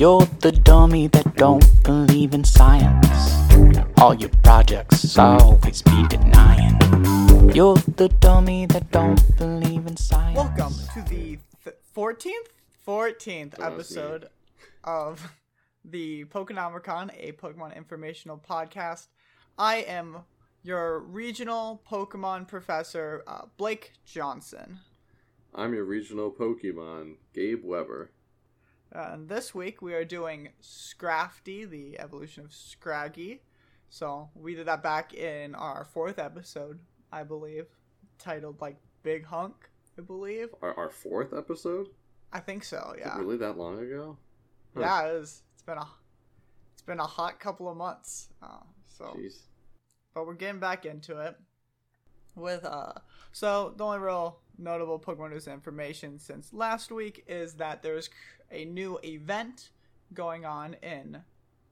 You're the dummy that don't believe in science. All your projects always be denying. You're the dummy that don't believe in science. Welcome to the th- 14th 14th That was me. episode of the Pokenomicon, a Pokemon informational podcast. I am your regional Pokemon professor, uh, Blake Johnson. I'm your regional Pokemon, Gabe Weber. Uh, and this week we are doing Scrafty, the evolution of Scraggy. So we did that back in our fourth episode, I believe, titled like Big Hunk, I believe. Our, our fourth episode? I think so, yeah. really that long ago? Huh. Yeah, it is. It's been a it's been a hot couple of months. Uh, so, Jeez. but we're getting back into it with uh. So the only real notable Pokemon news information since last week is that there's a new event going on in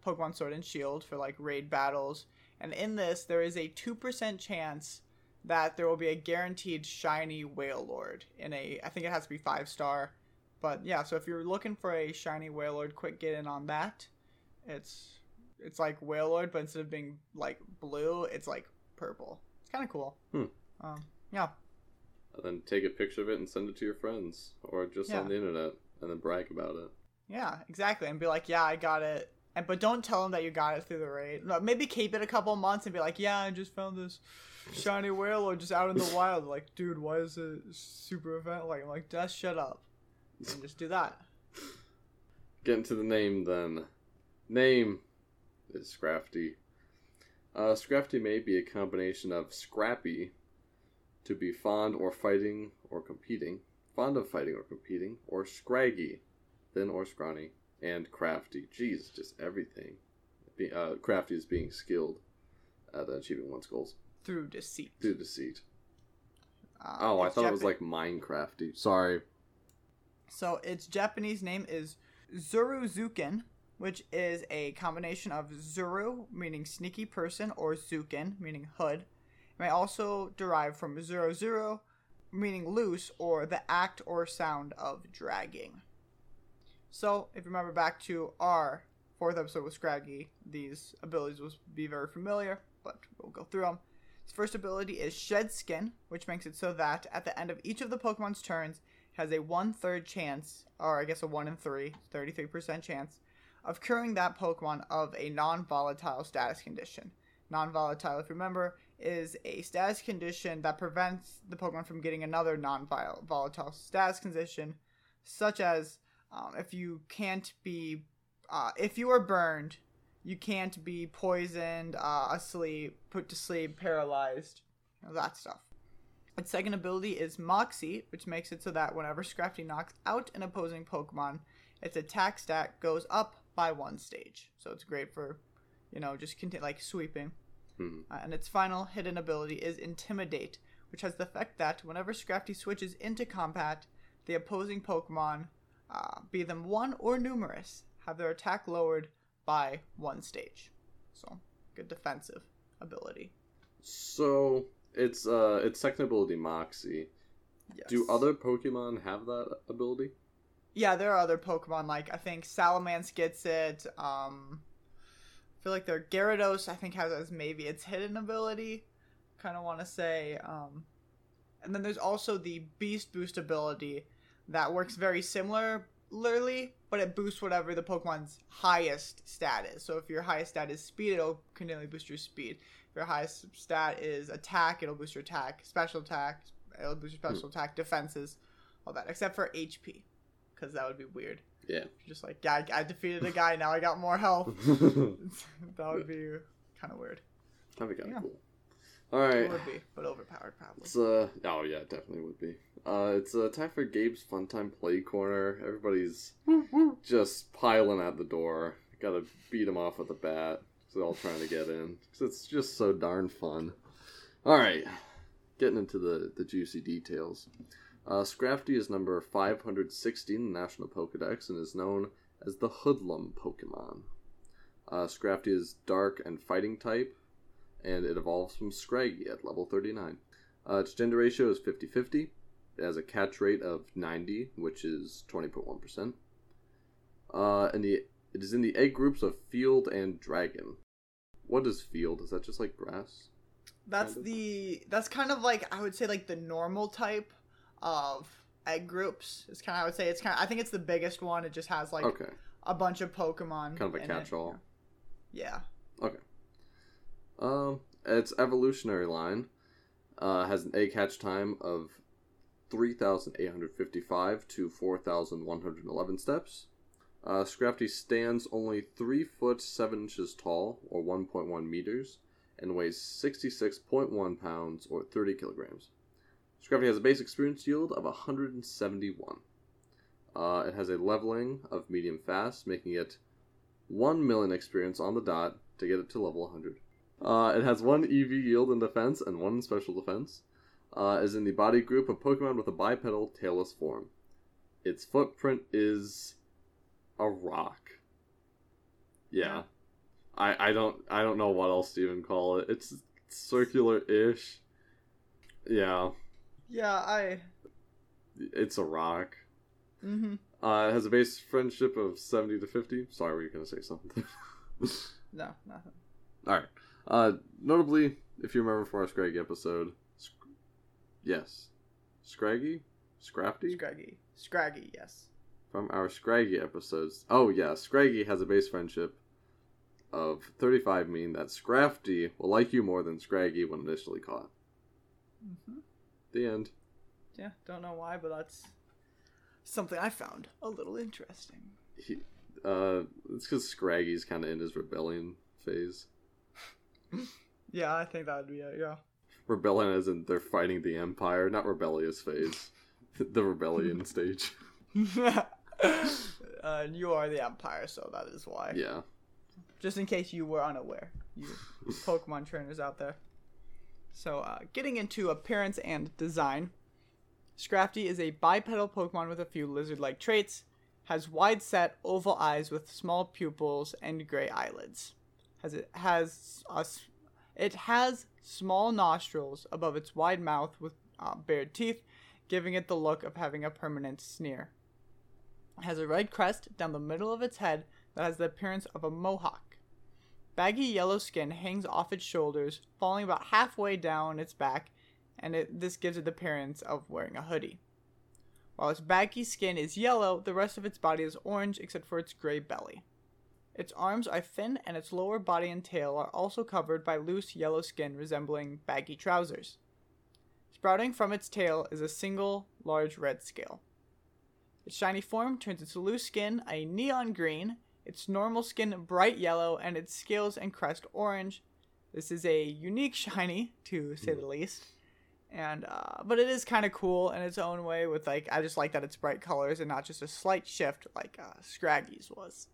Pokemon Sword and Shield for like raid battles, and in this there is a two percent chance that there will be a guaranteed shiny Wailord in a. I think it has to be five star. But yeah, so if you're looking for a shiny Wailord, quick get in on that. It's it's like Wailord, but instead of being like blue, it's like purple. It's kind of cool. Hmm. Um, yeah, And then take a picture of it and send it to your friends, or just Yeah. on the internet, and then brag about it. yeah, exactly, and be like, yeah, I got it. And but don't tell them that you got it through the raid. No, Maybe keep it a couple months and be like, yeah, I just found this shiny Wailord just out in the wild. Like, dude, why is it super event? Like, I'm like, just shut up. And just do that. Getting to the name then. Name is Scrafty. Uh, Scrafty may be a combination of scrappy, to be fond or fighting or competing, fond of fighting or competing, or scraggy, thin or scrawny, and crafty. Jeez, just everything. Be, uh, crafty is being skilled at achieving one's goals Through deceit. through deceit. Uh, Oh, I thought it was like Minecrafty. Sorry. So its Japanese name is Zuruzuken, which is a combination of Zuru, meaning sneaky person, or Zuken, meaning hood. May also derive from Zuruzuru, meaning loose, or the act or sound of dragging. So, if you remember back to our fourth episode with Scraggy, these abilities will be very familiar, but we'll go through them. Its first ability is Shed Skin, which makes it so that at the end of each of the Pokemon's turns, has a one third chance, or I guess a one in three, 33% chance, of curing that Pokemon of a non volatile status condition. Non volatile, if you remember, is a status condition that prevents the Pokemon from getting another non volatile status condition, such as um, if you can't be, uh, if you are burned, you can't be poisoned, uh, asleep, put to sleep, paralyzed, you know, that stuff. Its second ability is Moxie, which makes it so that whenever Scrafty knocks out an opposing Pokemon, its attack stat goes up by one stage. So it's great for, you know, just conti- like sweeping. Hmm. Uh, and its final hidden ability is Intimidate, which has the effect that whenever Scrafty switches into combat, the opposing Pokemon, uh, be them one or numerous, have their attack lowered by one stage. So, good defensive ability. So it's uh it's second ability Moxie. Yes. Do other Pokemon have that ability? Yeah, there are other Pokemon like I think Salamence gets it. Um, feel like their Gyarados I think has as maybe its hidden ability. Kind of want to say. Um, and then there's also the Beast Boost ability that works very similarly, but it boosts whatever the Pokemon's highest stat is. So if your highest stat is Speed, it'll continually boost your Speed. If your highest stat is Attack, it'll boost your Attack. Special Attack, it'll boost your Special Attack. Defenses, all that, except for HP, because that would be weird. Yeah. You're just like, yeah, I, I defeated a guy, now I got more health. That'd be kind of weird. be kind of Yeah. cool. All It would be, but overpowered probably. It's uh oh yeah, definitely would be. Uh, it's uh, time for Gabe's Fun Time Play Corner. Everybody's just piling at the door. Gotta beat them off with a bat. They're all trying to get in. Cause it's just so darn fun. All right, getting into the the juicy details. Uh, Scrafty is number 516 in the National Pokedex and is known as the Hoodlum Pokemon. Uh, Scrafty is dark and fighting type, and it evolves from Scraggy at level 39. Uh, its gender ratio is 50 50. It has a catch rate of 90, which is 20.1%. Uh, and the It is in the egg groups of field and dragon. What is field? Is that just like grass? That's Kind of. the that's kind of like I would say like the normal type of egg groups. It's kind of I would say it's kind of I think it's the biggest one. It just has like Okay. a bunch of Pokemon. Kind of a catch-all. Yeah. Okay. Um, its evolutionary line uh, has an egg hatch time of 3,855 to 4,111 steps. Uh, Scrafty stands only 3 foot 7 inches tall, or 1.1 meters, and weighs 66.1 pounds, or 30 kilograms. Scrafty has a base experience yield of 171. Uh, it has a leveling of medium fast, making it 1 million experience on the dot to get it to level 100. Uh, it has 1 EV yield in defense and 1 in special defense. Uh, is in the body group of Pokemon with a bipedal, tailless form. Its footprint is a rock. Yeah. I, I don't I don't know what else to even call it. It's circular-ish. Yeah, Yeah. I. it's a rock. Mm-hmm. Uh, it has a base friendship of 70 to 50. Sorry, were you going to say something? No. Nothing. Alright. Uh, notably, if you remember from our Scraggy episode, Sc- yes. Scraggy? Scrafty? Scraggy. Scraggy. Yes. from our Scraggy episodes. Oh, yeah, Scraggy has a base friendship of 35, meaning that Scrafty will like you more than Scraggy when initially caught. Mm-hmm. The end. Yeah. Don't know why, but that's something I found a little interesting. He, uh, it's because Scraggy's kind of in his rebellion phase. Yeah, I think that would be it. Yeah. Rebellion as in they're fighting the Empire, not rebellious phase. the rebellion stage. uh, you are the Empire, so that is why. Yeah. Just in case you were unaware, you Pokemon trainers out there. So, uh, getting into appearance and design, Scrafty is a bipedal Pokemon with a few lizard-like traits. Has wide-set oval eyes with small pupils and gray eyelids. Has it has a it has small nostrils above its wide mouth with uh, bared teeth, giving it the look of having a permanent sneer. It has a red crest down the middle of its head that has the appearance of a mohawk. Baggy yellow skin hangs off its shoulders, falling about halfway down its back, and it, this gives it the appearance of wearing a hoodie. While its baggy skin is yellow, the rest of its body is orange except for its gray belly. Its arms are thin, and its lower body and tail are also covered by loose yellow skin resembling baggy trousers. Sprouting from its tail is a single large red scale. Its shiny form turns its loose skin a neon green, its normal skin bright yellow, and its scales and crest orange. This is a unique shiny, to say the least. And uh, but it is kind of cool in its own way. With like, I just like that it's bright colors and not just a slight shift like uh, Scraggy's was.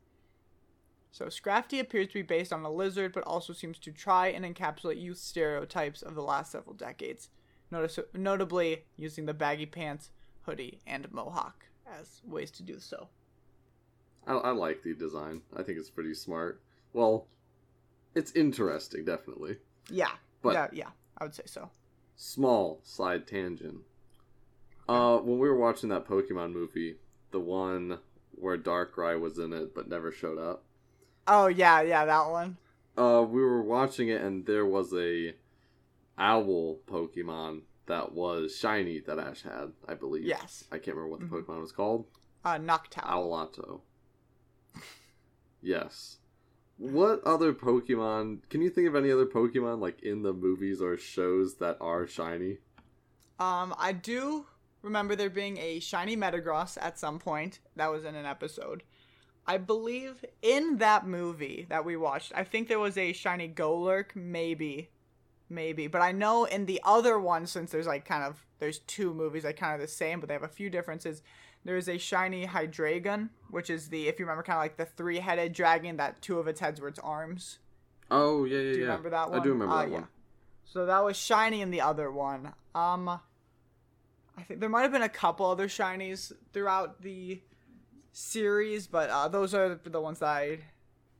So Scrafty appears to be based on a lizard, but also seems to try and encapsulate youth stereotypes of the last several decades, notice- notably using the baggy pants, hoodie, and mohawk as ways to do so. I, I like the design. I think it's pretty smart. Well, it's interesting, definitely. Yeah, But- yeah, yeah, I would say so. Small side tangent. Uh, when we were watching that Pokemon movie, the one where Darkrai was in it but never showed up, Oh yeah, yeah, that one. uh, we were watching it and there was a owl Pokemon that was shiny that Ash had, I believe. Yes, I can't remember what the Mhm. Pokemon was called. uh, Noctowl. Owlato. Yes. What other Pokemon? Can you think of any other Pokemon like in the movies or shows that are shiny? Um, I do remember there being a shiny Metagross at some point that was in an episode. I believe in that movie that we watched, I think there was a shiny Golurk, maybe, maybe. But I know in the other one, since there's like kind of there's two movies that kind of the same, but they have a few differences. There is a shiny Hydreigon, which is the if you remember kind of like the three-headed dragon that two of its heads were its arms. Oh yeah, yeah, Do you yeah. remember that one? I do remember Uh, that yeah. one. So that was shiny in the other one. Um, I think there might have been a couple other shinies throughout the series, but uh, those are the ones that I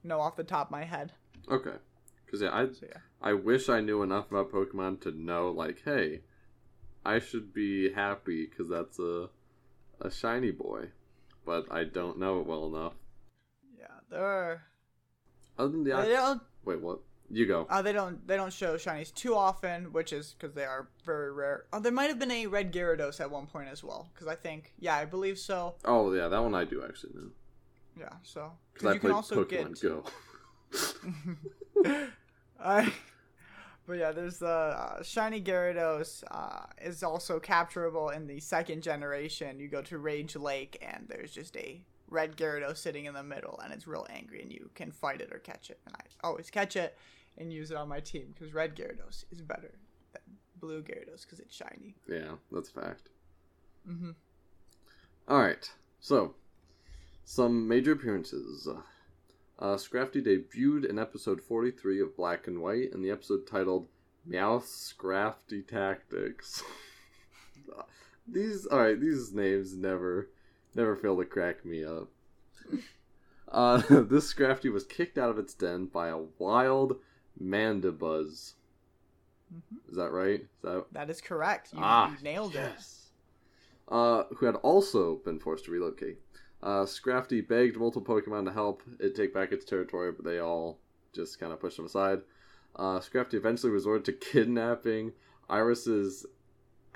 know off the top of my head. Okay. Because yeah, I So yeah, I wish I knew enough about Pokemon to know like, hey, I should be happy because that's a a shiny boy, but I don't know it well enough. yeah. they're Other than the they don't wait, what? You go. uh, they don't they don't show shinies too often, which is because they are very rare. Oh, there might have been a red Gyarados at one point as well, because I think yeah, I believe so. oh yeah, that one I do actually know Yeah, so because I you can also Pokemon get Go. I, but yeah, there's the uh, shiny Gyarados uh, is also capturable in the second generation. You go to Rage Lake and there's just a red Gyarados sitting in the middle, and it's real angry, and you can fight it or catch it. And I always catch it and use it on my team because red Gyarados is better than blue Gyarados because it's shiny. yeah, that's a fact. hmm All right, so some major appearances. Uh, Scrafty debuted in episode 43 of Black and White in the episode titled Meowth Scrafty Tactics. these, alright, these names never, never fail to crack me up. Uh, this Scrafty was kicked out of its den by a wild Mandibuzz. hmm Is that right? Is that That is correct. You, Ah, you nailed it. Uh, who had also been forced to relocate. Uh, Scrafty begged multiple Pokemon to help it take back its territory, but they all just kind of pushed him aside. Uh, Scrafty eventually resorted to kidnapping Iris's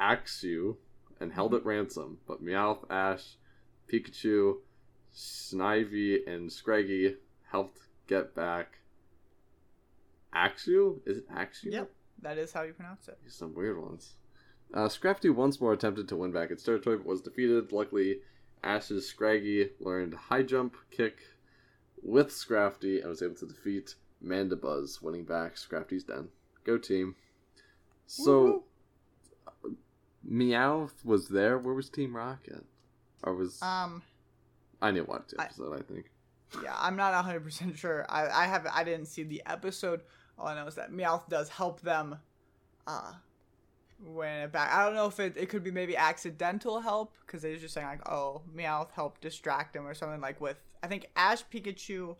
Axew and held it ransom, but Meowth, Ash, Pikachu, Snivy, and Scraggy helped get back Axew? Is it Axew? Yep, that is how you pronounce it. Some weird ones. Uh, Scrafty once more attempted to win back its territory, but was defeated. Luckily, Ash's Scraggy learned High Jump Kick with Scrafty and was able to defeat Mandibuzz, winning back Scrafty's den. Go team. So, Meowth was there. Where was Team Rocket? Or was Um. I didn't watch the I- episode? I, think. Yeah, I'm not 100% sure. I I have I didn't see the episode. All I know is that Meowth does help them uh win it back. I don't know if it, it could be maybe accidental help cuz they're just saying like, "Oh, Meowth helped distract him" or something like with I think Ash, Pikachu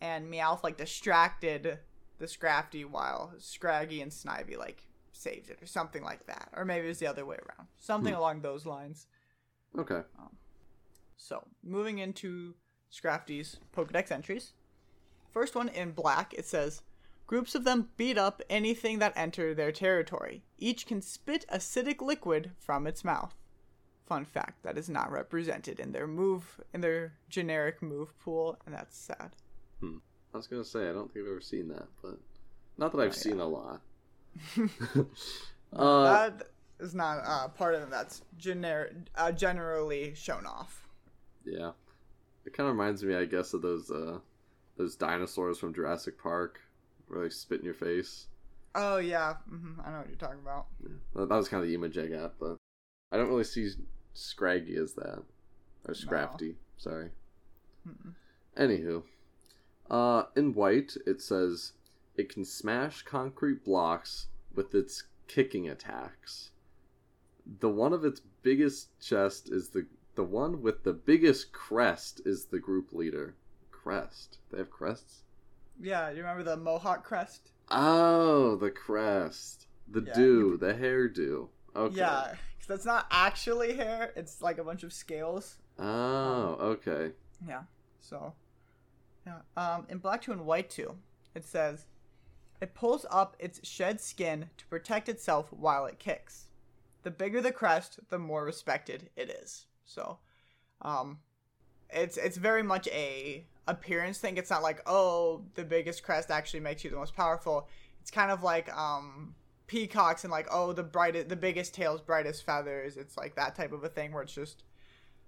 and Meowth like distracted the Scrafty while Scraggy and Snivy like saved it or something like that. Or maybe it was the other way around. Something Hmm. along those lines. Okay. So, moving into Scrafty's Pokedex entries. First one in black, it says Groups of them beat up anything that enter their territory. Each can spit acidic liquid from its mouth. Fun fact, that is not represented in their move in their generic move pool, and that's sad. I was gonna say I don't think I've ever seen that, but not that I've Oh, seen a lot. uh, that is not uh, part of them that's generic uh, generally shown off. Yeah. It kind of reminds me, I guess, of those uh, those dinosaurs from Jurassic Park, where they spit in your face. Oh yeah, hmm I know what you're talking about. Yeah. That, that was kind of the image I got, but I don't really see Scraggy as that, or Scrafty. Sorry. Mm-mm. Anywho, uh, in white it says it can smash concrete blocks with its kicking attacks. The one of its biggest chest is the the one with the biggest crest is the group leader. Crest. They have crests. Yeah, you remember the Mohawk crest? Oh, the crest, the Yeah, do, the hairdo. Okay. Yeah, 'cause that's not actually hair. It's like a bunch of scales. Oh, okay. Yeah. So, yeah. Um, in black two and white two, it says, it pulls up its shed skin to protect itself while it kicks. The bigger the crest, the more respected it is. So, um, it's it's very much a appearance thing. It's not like oh the biggest crest actually makes you the most powerful. It's kind of like um peacocks and like oh the brightest the biggest tails brightest feathers. It's like that type of a thing where it's just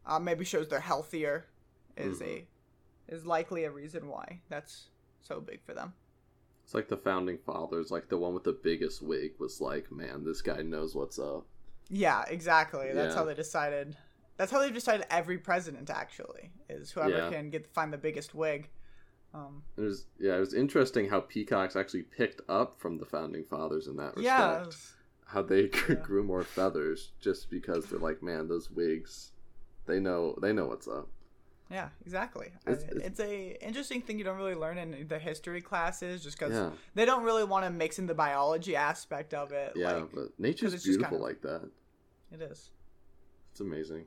uh, maybe shows they're healthier is a is likely a reason why that's so big for them. It's like the founding fathers, like the one with the biggest wig was like, man, this guy knows what's up. Yeah, exactly. That's Yeah. how they decided. That's how they've decided every president actually is whoever Yeah. can get find the biggest wig. Um, It was yeah, it was interesting how peacocks actually picked up from the founding fathers in that respect. yeah, How they Yeah. grew more feathers just because they're like, man, those wigs, they know they know what's up. yeah, exactly. It's- It's, it's- it's a interesting thing you don't really learn in the history classes, just because Yeah, they don't really want to mix in the biology aspect of it. yeah, like, but nature's just beautiful kind of- like that. it is. It's amazing.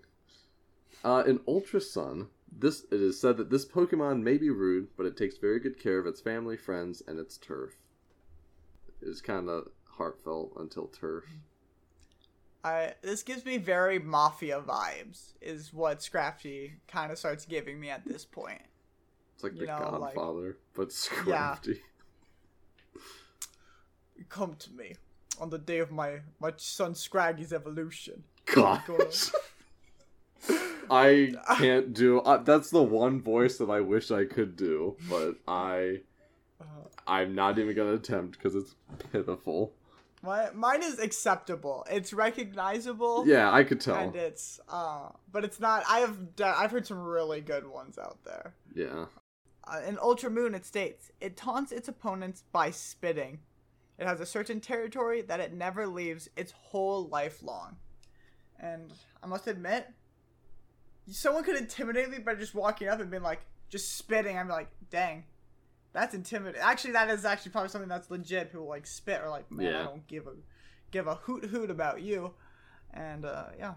Uh, in Ultra Sun, this it is said that this Pokemon may be rude, but it takes very good care of its family, friends, and its turf. It is kind of heartfelt until turf. I this gives me very mafia vibes. Is what Scrafty kind of starts giving me at this point. It's like You the know, like- Godfather, but Yeah. Come to me on the day of my my son Scraggy's evolution. Gosh. I can't do. Uh, that's the one voice that I wish I could do, but I, Uh, I'm not even gonna attempt because it's pitiful. my mine is acceptable. It's recognizable. Yeah, I could tell. And it's uh, but it's not. I have done, I've heard some really good ones out there. Yeah. Uh, in Ultra Moon, it states it taunts its opponents by spitting. It has a certain territory that it never leaves its whole life long. And I must admit, someone could intimidate me by just walking up and being like, just spitting. I'm like, dang, that's intimidating. Actually, that is actually probably something that's legit. People like spit or like, man, I don't give a give a hoot hoot about you. And uh, yeah,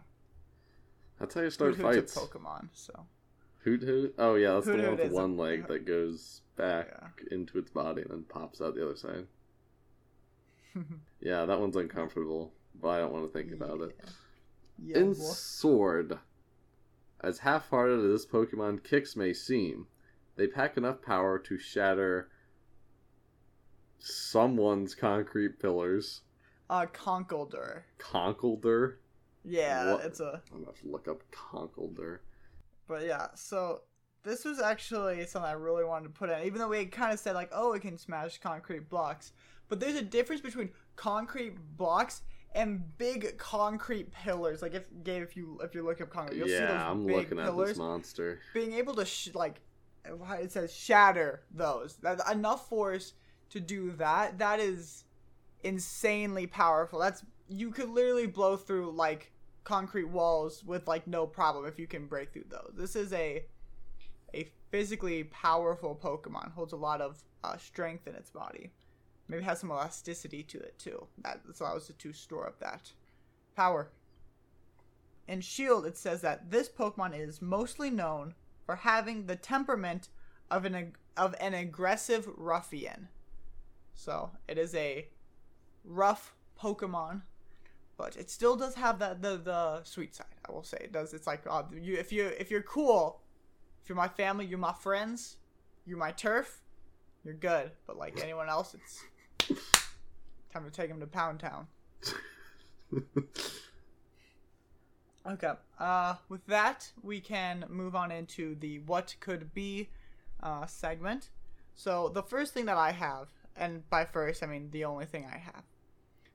That's how you start hoot fights. Pokemon. So Hoothoot. Oh yeah, that's Hoot the one with the one leg that goes back Yeah. into its body and then pops out the other side. Yeah, that one's uncomfortable, but I don't want to think about it. yeah, In. Sword, as half-hearted as this Pokemon kicks may seem, they pack enough power to shatter someone's concrete pillars. uh, Conkeldurr. Conkeldurr. Yeah, What? it's a. I'm gonna have to look up Conkeldurr. But yeah, so this was actually something I really wanted to put in, even though we kind of said like, oh, it can smash concrete blocks. But there's a difference between concrete blocks and big concrete pillars. Like if Gabe, if you if you look up concrete, you'll see those Yeah, I'm big looking at this monster. Being able to sh- like, it says shatter those. That enough force to do that. That is insanely powerful. That's you could literally blow through like concrete walls with like no problem if you can break through those. This is a a physically powerful Pokemon. Holds a lot of uh, strength in its body. Maybe has some elasticity to it too. That allows it to store up that power. In Shield, it says that this Pokemon is mostly known for having the temperament of an of an aggressive ruffian. So it is a rough Pokemon, but it still does have that the the sweet side. I will say it does. It's like uh, you if you if you're cool, if you're my family, you're my friends, you're my turf, you're good. But like anyone else, it's time to take him to Pound Town. Okay. Uh, with that, we can move on into the what could be uh, segment. So the first thing that I have, and by first I mean the only thing I have,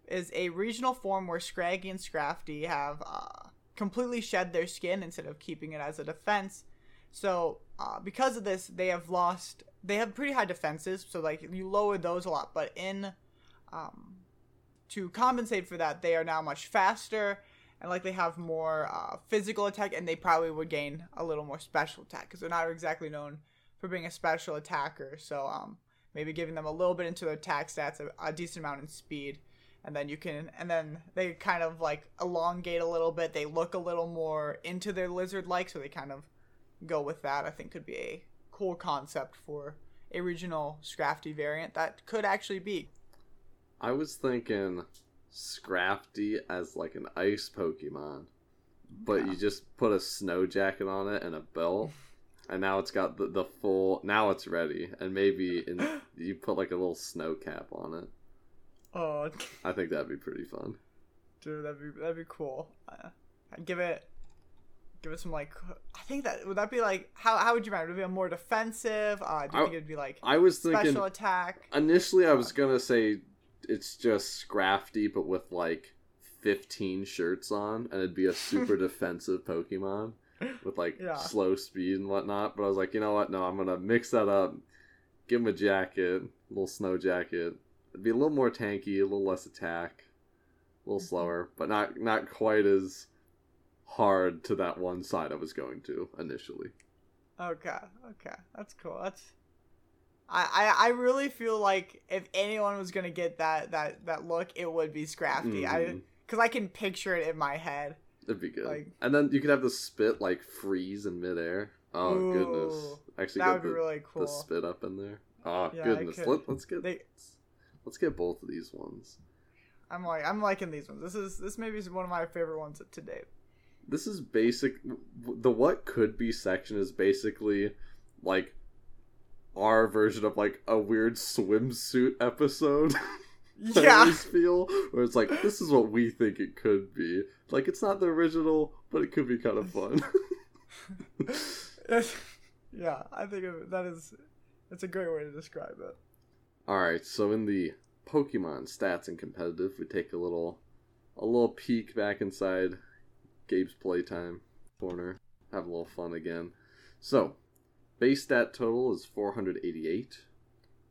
is a regional form where Scraggy and Scrafty have uh, completely shed their skin instead of keeping it as a defense. So uh, because of this, they have lost. They have pretty high defenses, so like you lower those a lot. But in um, to compensate for that, they are now much faster and like they have more uh, physical attack, and they probably would gain a little more special attack because they're not exactly known for being a special attacker. So um, maybe giving them a little bit into their attack stats, a, a decent amount in speed, and then you can, and then they kind of like elongate a little bit. They look a little more into their lizard-like, so they kind of go with that. I think could be a cool concept for a regional Scrafty variant that could actually be. I was thinking Scrafty as like an ice Pokemon, but Yeah. you just put a snow jacket on it and a belt, and now it's got the, the full. Now it's ready, and maybe in, you put like a little snow cap on it. Oh, I think that'd be pretty fun. Dude, that'd be that'd be cool. Uh, I'd give it, give it some like. I think that would that be like how how would you mind? Would it be a more defensive? Uh, do you I- think it'd be like I was special thinking attack? initially I was gonna say it's just Scrafty, but with like fifteen shirts on, and it'd be a super defensive Pokemon with like Yeah. slow speed and whatnot. But I was like, you know what? No, I'm gonna mix that up. Give him a jacket, a little snow jacket. It'd be a little more tanky, a little less attack, a little Mhm. slower, but not not quite as hard to that one side I was going to initially. Okay, okay, that's cool. That's. I, I, I really feel like if anyone was gonna get that that that look, it would be Scrafty. I Mhm. because I can picture it in my head. It'd be good. Like- and then you could have the spit like freeze in midair. Oh Ooh, goodness! Actually, that would be the, really cool. the spit up in there. Oh Yeah, goodness! Let, let's get They, let's get both of these ones. I'm like, I'm liking these ones. This is this maybe is one of my favorite ones to date. This is basic. The what could be section is basically like our version of like a weird swimsuit episode. I Yeah, always feel where it's like this is what we think it could be. Like it's not the original, but it could be kind of fun. yeah. I think that is, it's a great way to describe it. All right, so in the Pokemon stats and competitive, we take a little a little peek back inside Gabe's playtime corner, have a little fun again. So, base stat total is 488,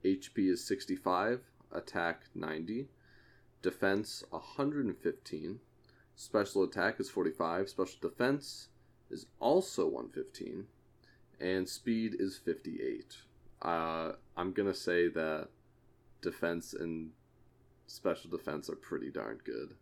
HP is 65, attack 90, defense 115, special attack is 45, special defense is also 115, and speed is 58. Uh, I'm gonna say that defense and special defense are pretty darn good.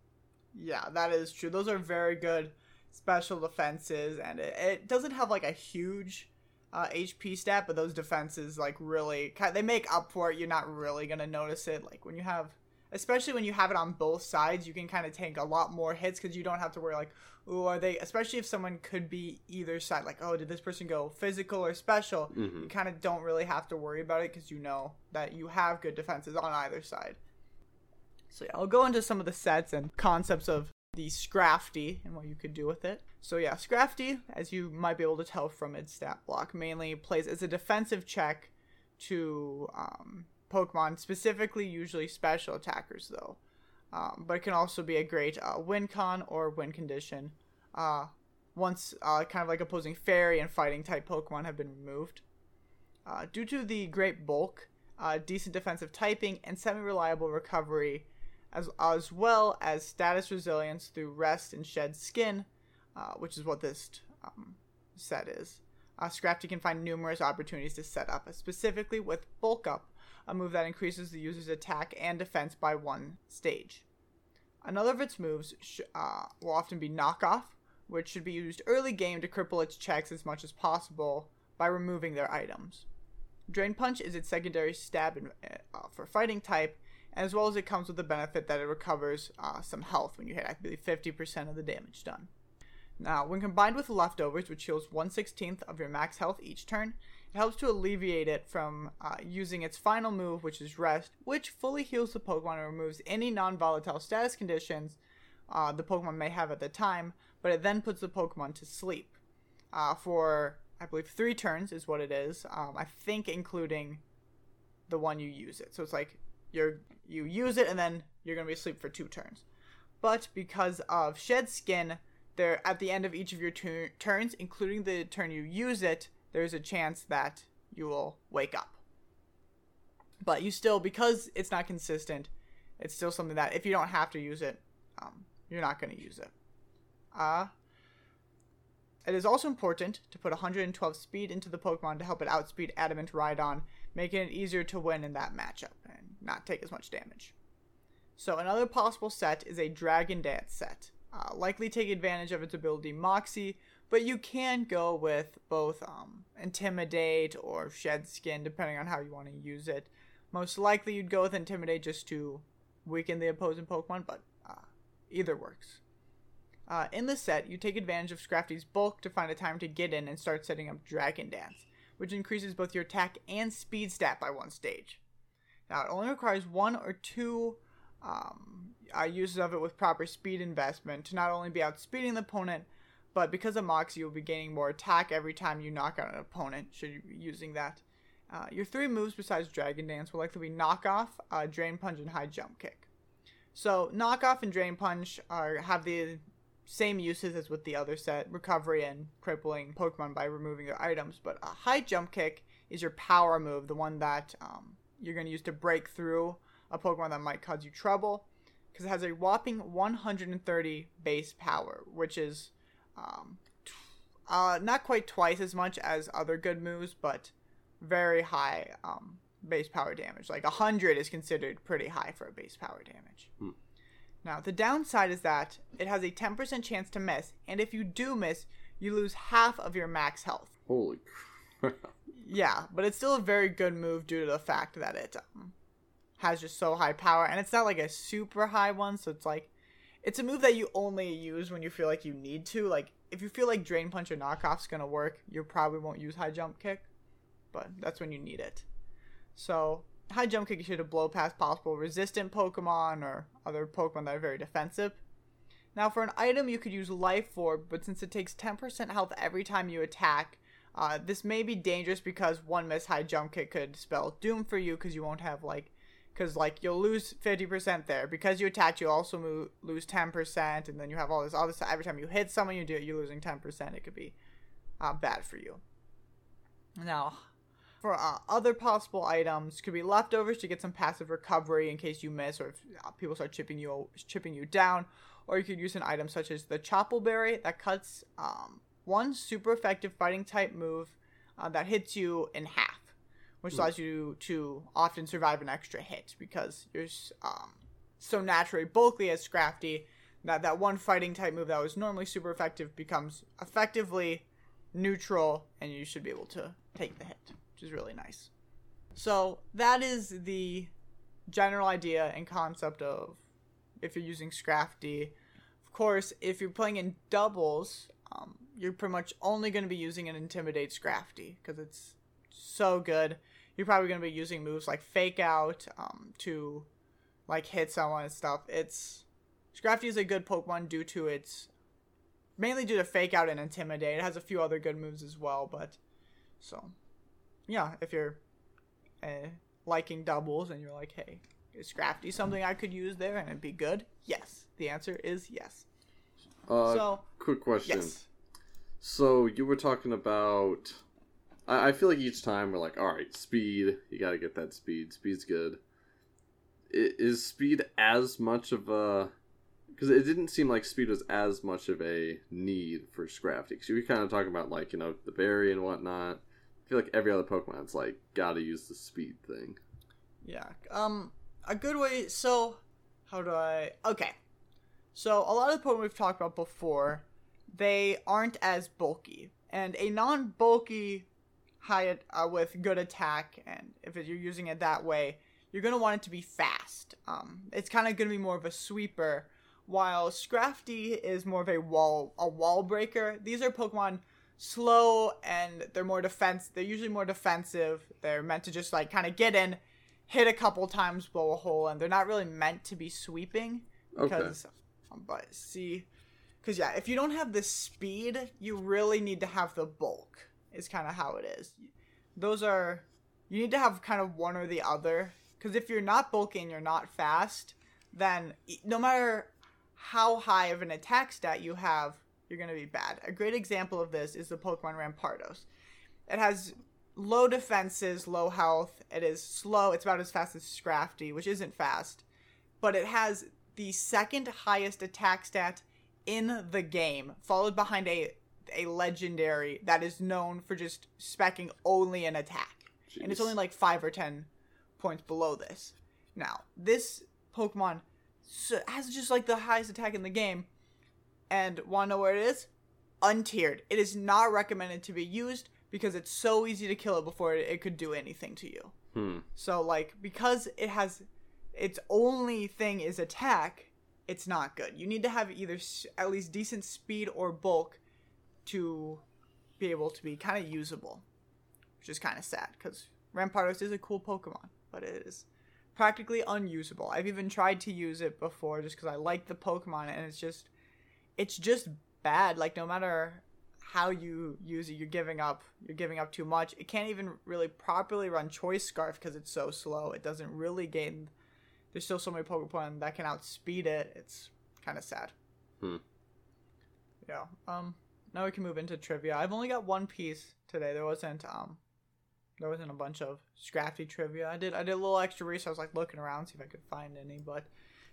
Yeah, that is true. Those are very good special defenses, and it, it doesn't have like a huge uh, HP stat, but those defenses like really they make up for it. You're not really gonna notice it. Like when you have, especially when you have it on both sides, you can kind of take a lot more hits because you don't have to worry like, oh, are they? Especially if someone could be either side. Like, oh, did this person go physical or special? hmm You kind of don't really have to worry about it because you know that you have good defenses on either side. So yeah, I'll go into some of the sets and concepts of the Scrafty and what you could do with it. So yeah, Scrafty, as you might be able to tell from its stat block, mainly plays as a defensive check to um, Pokemon, specifically usually special attackers though. Um, but it can also be a great uh, win con or win condition. Uh, once uh, kind of like opposing fairy and fighting type Pokemon have been removed. Uh, due to the great bulk, uh, decent defensive typing, and semi reliable recovery, as, as well as status resilience through rest and shed skin, uh, which is what this um, set is. Uh, Scrafty can find numerous opportunities to set up, specifically with Bulk Up, a move that increases the user's attack and defense by one stage. Another of its moves sh- uh, will often be Knockoff, which should be used early game to cripple its checks as much as possible by removing their items. Drain Punch is its secondary stab in, uh, for fighting type, as well as it comes with the benefit that it recovers uh, some health when you hit, I believe, 50% of the damage done. Now, when combined with Leftovers, which heals 1 16th of your max health each turn, it helps to alleviate it from uh, using its final move, which is Rest, which fully heals the Pokemon and removes any non volatile status conditions uh, the Pokemon may have at the time, but it then puts the Pokemon to sleep. Uh, for, I believe, three turns is what it is. Um, I think including the one you use it. So it's like you're you use it and then you're gonna be asleep for two turns. But because of Shed Skin, there at the end of each of your tu- turns, including the turn you use it, there's a chance that you will wake up. But you still, because it's not consistent, it's still something that if you don't have to use it, um, you're not going to use it. Uh, it is also important to put 112 speed into the Pokemon to help it outspeed Adamant Rhydon, making it easier to win in that matchup and not take as much damage. So another possible set is a Dragon Dance set. Uh, likely take advantage of its ability Moxie, but you can go with both um, Intimidate or Shed Skin, depending on how you want to use it. Most likely you'd go with Intimidate just to weaken the opposing Pokemon, but uh, either works. Uh, in this set, you take advantage of Scrafty's bulk to find a time to get in and start setting up Dragon Dance, which increases both your attack and speed stat by one stage. Now, it only requires one or two um, uh, uses of it with proper speed investment to not only be outspeeding the opponent, but because of Moxie, you'll be gaining more attack every time you knock out an opponent, should you be using that. Uh, your three moves besides Dragon Dance will likely be Knockoff, uh, Drain Punch, and High Jump Kick. So, Knockoff and Drain Punch are have the same uses as with the other set recovery and crippling Pokemon by removing their items. But a High Jump Kick is your power move, the one that um, you're going to use to break through a Pokemon that might cause you trouble, because it has a whopping 130 base power, which is um, t- uh, not quite twice as much as other good moves, but very high um, base power damage. Like 100 is considered pretty high for a base power damage. Hmm. Now, the downside is that it has a 10% chance to miss, and if you do miss, you lose half of your max health. Holy crap. Yeah, but it's still a very good move due to the fact that it um, has just so high power, and it's not like a super high one, so it's like it's a move that you only use when you feel like you need to. Like if you feel like Drain Punch or Knockoff's gonna work, you probably won't use High Jump Kick, but that's when you need it. So High Jump Kick should have blow past possible resistant Pokemon or other Pokemon that are very defensive. Now for an item you could use Life Orb, but since it takes 10% health every time you attack, uh, this may be dangerous because one miss high jump kick could spell doom for you because you won't have like, because like you'll lose 50% there. Because you attach you also lose 10% and then you have all this all this every time you hit someone you do it you're losing 10% it could be uh, bad for you. Now, for uh, other possible items, could be leftovers to get some passive recovery in case you miss or if uh, people start chipping you chipping you down, or you could use an item such as the Chople Berry that cuts um, one super effective fighting type move uh, that hits you in half, which allows you to often survive an extra hit because you're um, so naturally bulky as Scrafty that that one fighting type move that was normally super effective becomes effectively neutral and you should be able to take the hit, which is really nice. So that is the general idea and concept of if you're using Scrafty. Of course, if you're playing in doubles, um, you're pretty much only going to be using an Intimidate Scrafty because it's so good. You're probably going to be using moves like Fake Out um, to like hit someone and stuff. It's Scrafty is a good Pokemon due to its mainly due to Fake Out and Intimidate. It has a few other good moves as well, but so yeah, if you're uh, liking doubles and you're like, hey, is Scrafty something I could use there and it'd be good? Yes. The answer is yes. Uh, So, quick question. Yes. So you were talking about. I, I feel like each time we're like, all right, speed. You got to get that speed. Speed's good. I- Is speed as much of a? Because it didn't seem like speed was as much of a need for Scrafty. Because you were kind of talking about like you know the berry and whatnot. I feel like every other Pokemon's like got to use the speed thing. Yeah. Um, a good way. So, how do I? Okay. So a lot of the Pokemon we've talked about before, they aren't as bulky, and a non-bulky high uh, with good attack, and if it, you're using it that way, you're gonna want it to be fast. Um, it's kind of gonna be more of a sweeper, while Scrafty is more of a wall a wall breaker. These are Pokemon slow and they're more defense. They're usually more defensive. They're meant to just like kind of get in, hit a couple times, blow a hole, and they're not really meant to be sweeping because um, but see because yeah if you don't have the speed you really need to have the bulk is kind of how it is. Those are you need to have kind of one or the other because if you're not bulking, you're not fast then no matter how high of an attack stat you have you're going to be bad. A great example of this is the pokemon rampardos it has low defenses low health it is slow it's about as fast as scrafty which isn't fast but it has the second highest attack stat in the game, followed behind a a legendary that is known for just specking only an attack. And it's only like 5 or 10 points below this. Now, this Pokemon has just like the highest attack in the game. And want to know where it is? Untiered. It is not recommended to be used because it's so easy to kill it before it, it could do anything to you. Hmm. So like because it has its only thing is attack, it's not good. You need to have either at least decent speed or bulk to be able to be kind of usable, which is kind of sad because Rampardos is a cool Pokemon, but it is practically unusable. I've even tried to use it before just because I like the Pokemon, and it's just it's just bad. Like no matter how you use it, you're giving up. You're giving up too much. It can't even really properly run Choice Scarf because it's so slow. It doesn't really gain. There's still so many Pokemon that can outspeed it. It's kind of sad. Hmm. Yeah. Um. Now we can move into trivia. I've only got one piece today. There wasn't um. There wasn't a bunch of Scrafty trivia. I did. I did a little extra research. I was like looking around see if I could find any, but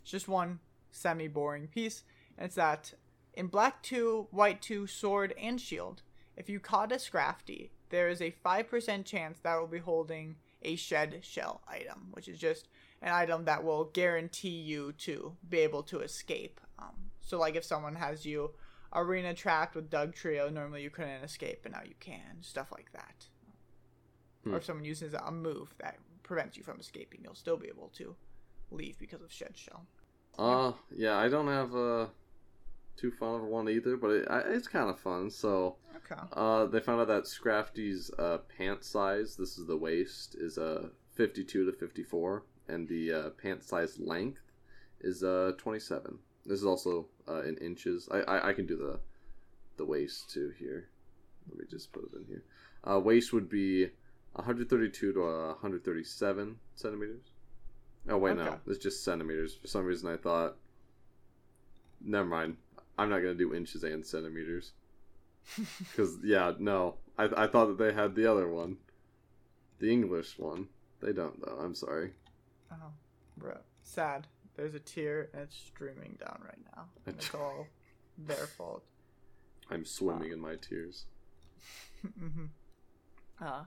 it's just one semi boring piece. And it's that in Black 2, White 2, Sword, and Shield, if you caught a Scrafty, there is a 5% chance that will be holding a Shed Shell item, which is just an item that will guarantee you to be able to escape. Um, so like if someone has you arena trapped with Dugtrio, normally you couldn't escape, but now you can. Stuff like that. Hmm. Or if someone uses a move that prevents you from escaping, you'll still be able to leave because of Shed Shell. Uh, yeah, I don't have uh too fun of one either, but it, I, it's kind of fun. So, Okay. uh, they found out that Scrafty's uh pant size, this is the waist, is uh 52 to 54, and the uh, pant size length is uh 27. This is also uh, in inches. I, I I can do the the waist too here. Let me just put it in here. Uh, waist would be 132 to 137 centimeters. Oh wait, Okay. no, it's just centimeters. For some reason, I thought. Never mind. I'm not gonna do inches and centimeters. Because yeah, no, I I thought that they had the other one, the English one. They don't though. I'm sorry. Oh, bro. Sad. There's a tear and it's streaming down right now. And it's all their fault. I'm swimming in my tears. hmm Uh,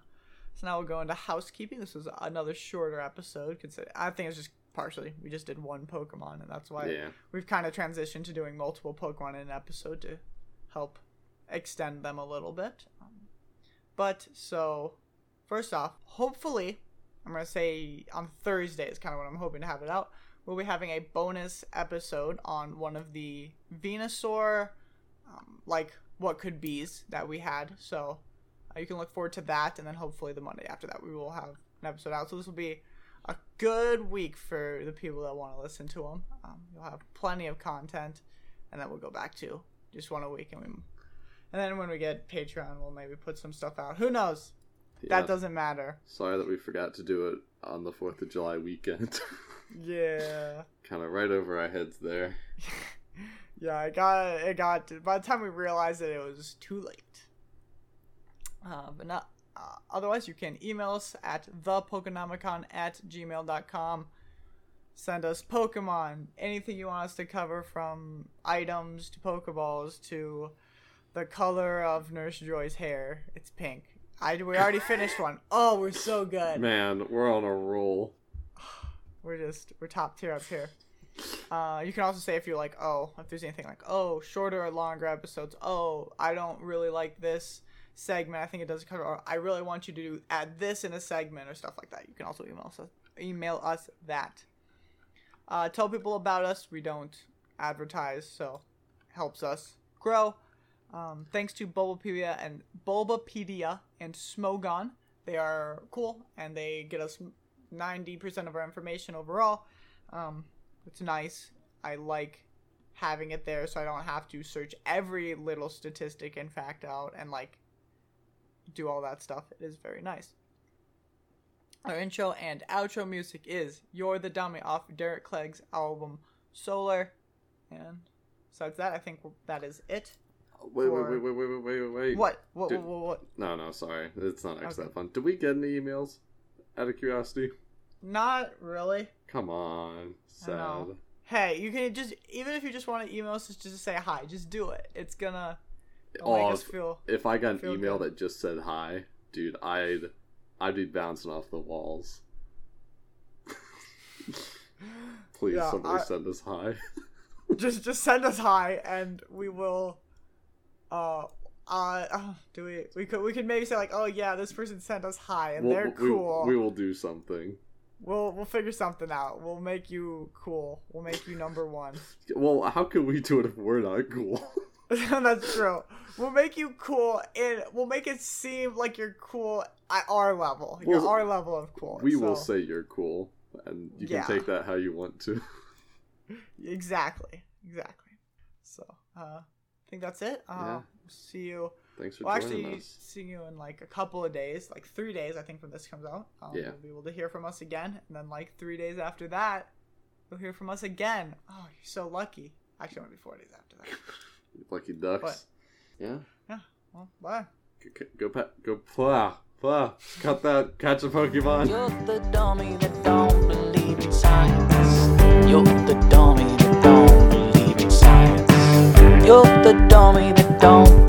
so now we'll go into housekeeping. This was another shorter episode. Consider I think it's just partially we just did one Pokemon, and that's why Yeah. we've kind of transitioned to doing multiple Pokemon in an episode to help extend them a little bit. Um, but so, first off, hopefully, I'm gonna say on Thursday is kind of when I'm hoping to have it out. We'll be having a bonus episode on one of the Venusaur, um, like what could be's that we had. So uh, you can look forward to that, and then hopefully the Monday after that we will have an episode out. So this will be a good week for the people that want to listen to them. Um, you'll have plenty of content, and then we'll go back to just one a week, and we, and then when we get Patreon, we'll maybe put some stuff out. Who knows? Yeah. That doesn't matter. Sorry that we forgot to do it on the Fourth of July weekend. Yeah. kind of right over our heads there. yeah, it got it got by the time we realized it, it was too late. Uh, but not. Uh, otherwise, you can email us at thepokenomicon at gmail.com. Send us Pokemon, anything you want us to cover from items to Pokeballs to the color of Nurse Joy's hair. It's pink. I, we already finished one. Oh, we're so good. Man, we're on a roll. We're just we're top tier up here. Uh, you can also say if you're like, oh, if there's anything like, oh, shorter or longer episodes. Oh, I don't really like this segment. I think it doesn't cover. Or I really want you to do, add this in a segment or stuff like that. You can also email us email us that. Uh, tell people about us. We don't advertise, so helps us grow. Um, thanks to Bulbapedia and Bulbapedia and Smogon. They are cool and they get us 90% of our information overall. Um, it's nice. I like having it there so I don't have to search every little statistic and fact out and like do all that stuff. It is very nice. Our intro and outro music is You're the Dummy off Derek Clegg's album Solar. And besides that, I think that is it. Wait, wait, wait, wait, wait, wait, wait, wait. What? What? What? What? what? No, no, sorry. It's not actually Okay. that fun. Did we get any emails? Out of curiosity? Not really. Come on. Sad. Hey, you can just even if you just want to email us just to say hi, just do it. It's gonna Oh, make us if, feel. if I got an email good. that just said hi, dude, I'd I'd be bouncing off the walls. Please, Yeah, somebody I- send us hi. just just send us hi and we will. Uh, uh, oh, do we? We could we could maybe say like, oh yeah, this person sent us hi and We'll- they're cool. We will do something. We'll we'll figure something out. We'll make you cool. We'll make you number one. Well, how can we do it if we're not cool? That's true. We'll make you cool, and we'll make it seem like you're cool at our level. Well, our level of cool. we will say you're cool, and you Yeah. can take that how you want to. Exactly. Exactly. So, uh, think that's it. Uh, Yeah. See you. Thanks for Well, joining actually, us. see you in like a couple of days, like three days, I think, when this comes out. Um, Yeah. You'll be able to hear from us again, and then like three days after that, you'll hear from us again. Oh, you're so lucky. Actually, it might be four days after that. Lucky ducks. But- Yeah. Well, bye. G- g- Go pet. Go plah plah. Cut that. Catch a Pokemon. You're the dummy that don't believe in science. You're the dummy you're the dummy that don't